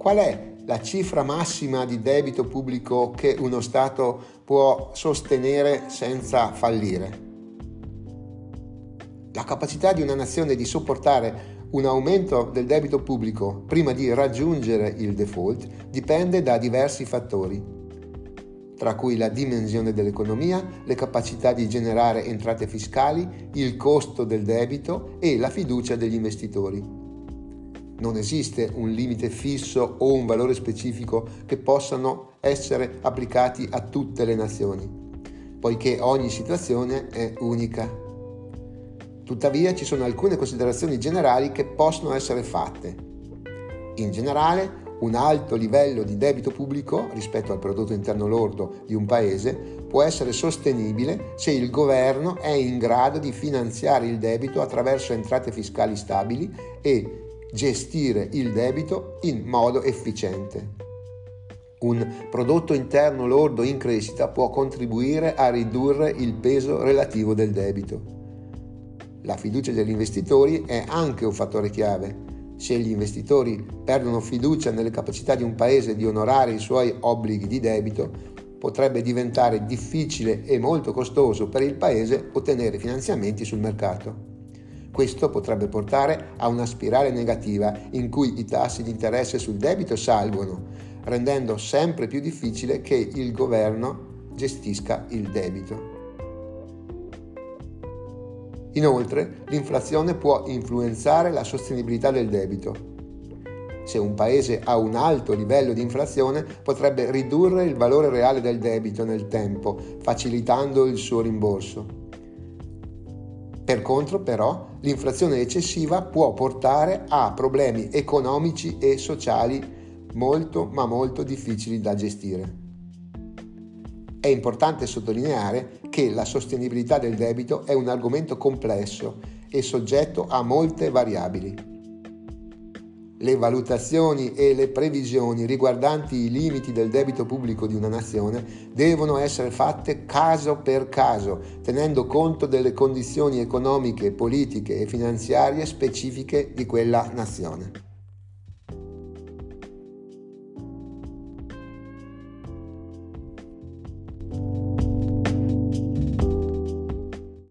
qual è la cifra massima di debito pubblico che uno Stato può sostenere senza fallire? La capacità di una nazione di sopportare un aumento del debito pubblico prima di raggiungere il default dipende da diversi fattori, tra cui la dimensione dell'economia, le capacità di generare entrate fiscali, il costo del debito e la fiducia degli investitori. Non esiste un limite fisso o un valore specifico che possano essere applicati a tutte le nazioni, poiché ogni situazione è unica. Tuttavia ci sono alcune considerazioni generali che possono essere fatte. In generale, un alto livello di debito pubblico rispetto al prodotto interno lordo di un paese può essere sostenibile se il governo è in grado di finanziare il debito attraverso entrate fiscali stabili e gestire il debito in modo efficiente. Un prodotto interno lordo in crescita può contribuire a ridurre il peso relativo del debito. La fiducia degli investitori è anche un fattore chiave. Se gli investitori perdono fiducia nelle capacità di un paese di onorare i suoi obblighi di debito, potrebbe diventare difficile e molto costoso per il paese ottenere finanziamenti sul mercato. Questo potrebbe portare a una spirale negativa in cui i tassi di interesse sul debito salgono, rendendo sempre più difficile che il governo gestisca il debito. Inoltre, l'inflazione può influenzare la sostenibilità del debito. Se un paese ha un alto livello di inflazione, potrebbe ridurre il valore reale del debito nel tempo, facilitando il suo rimborso. Per contro, però, l'inflazione eccessiva può portare a problemi economici e sociali molto ma molto difficili da gestire. È importante sottolineare che la sostenibilità del debito è un argomento complesso e soggetto a molte variabili. Le valutazioni e le previsioni riguardanti i limiti del debito pubblico di una nazione devono essere fatte caso per caso, tenendo conto delle condizioni economiche, politiche e finanziarie specifiche di quella nazione.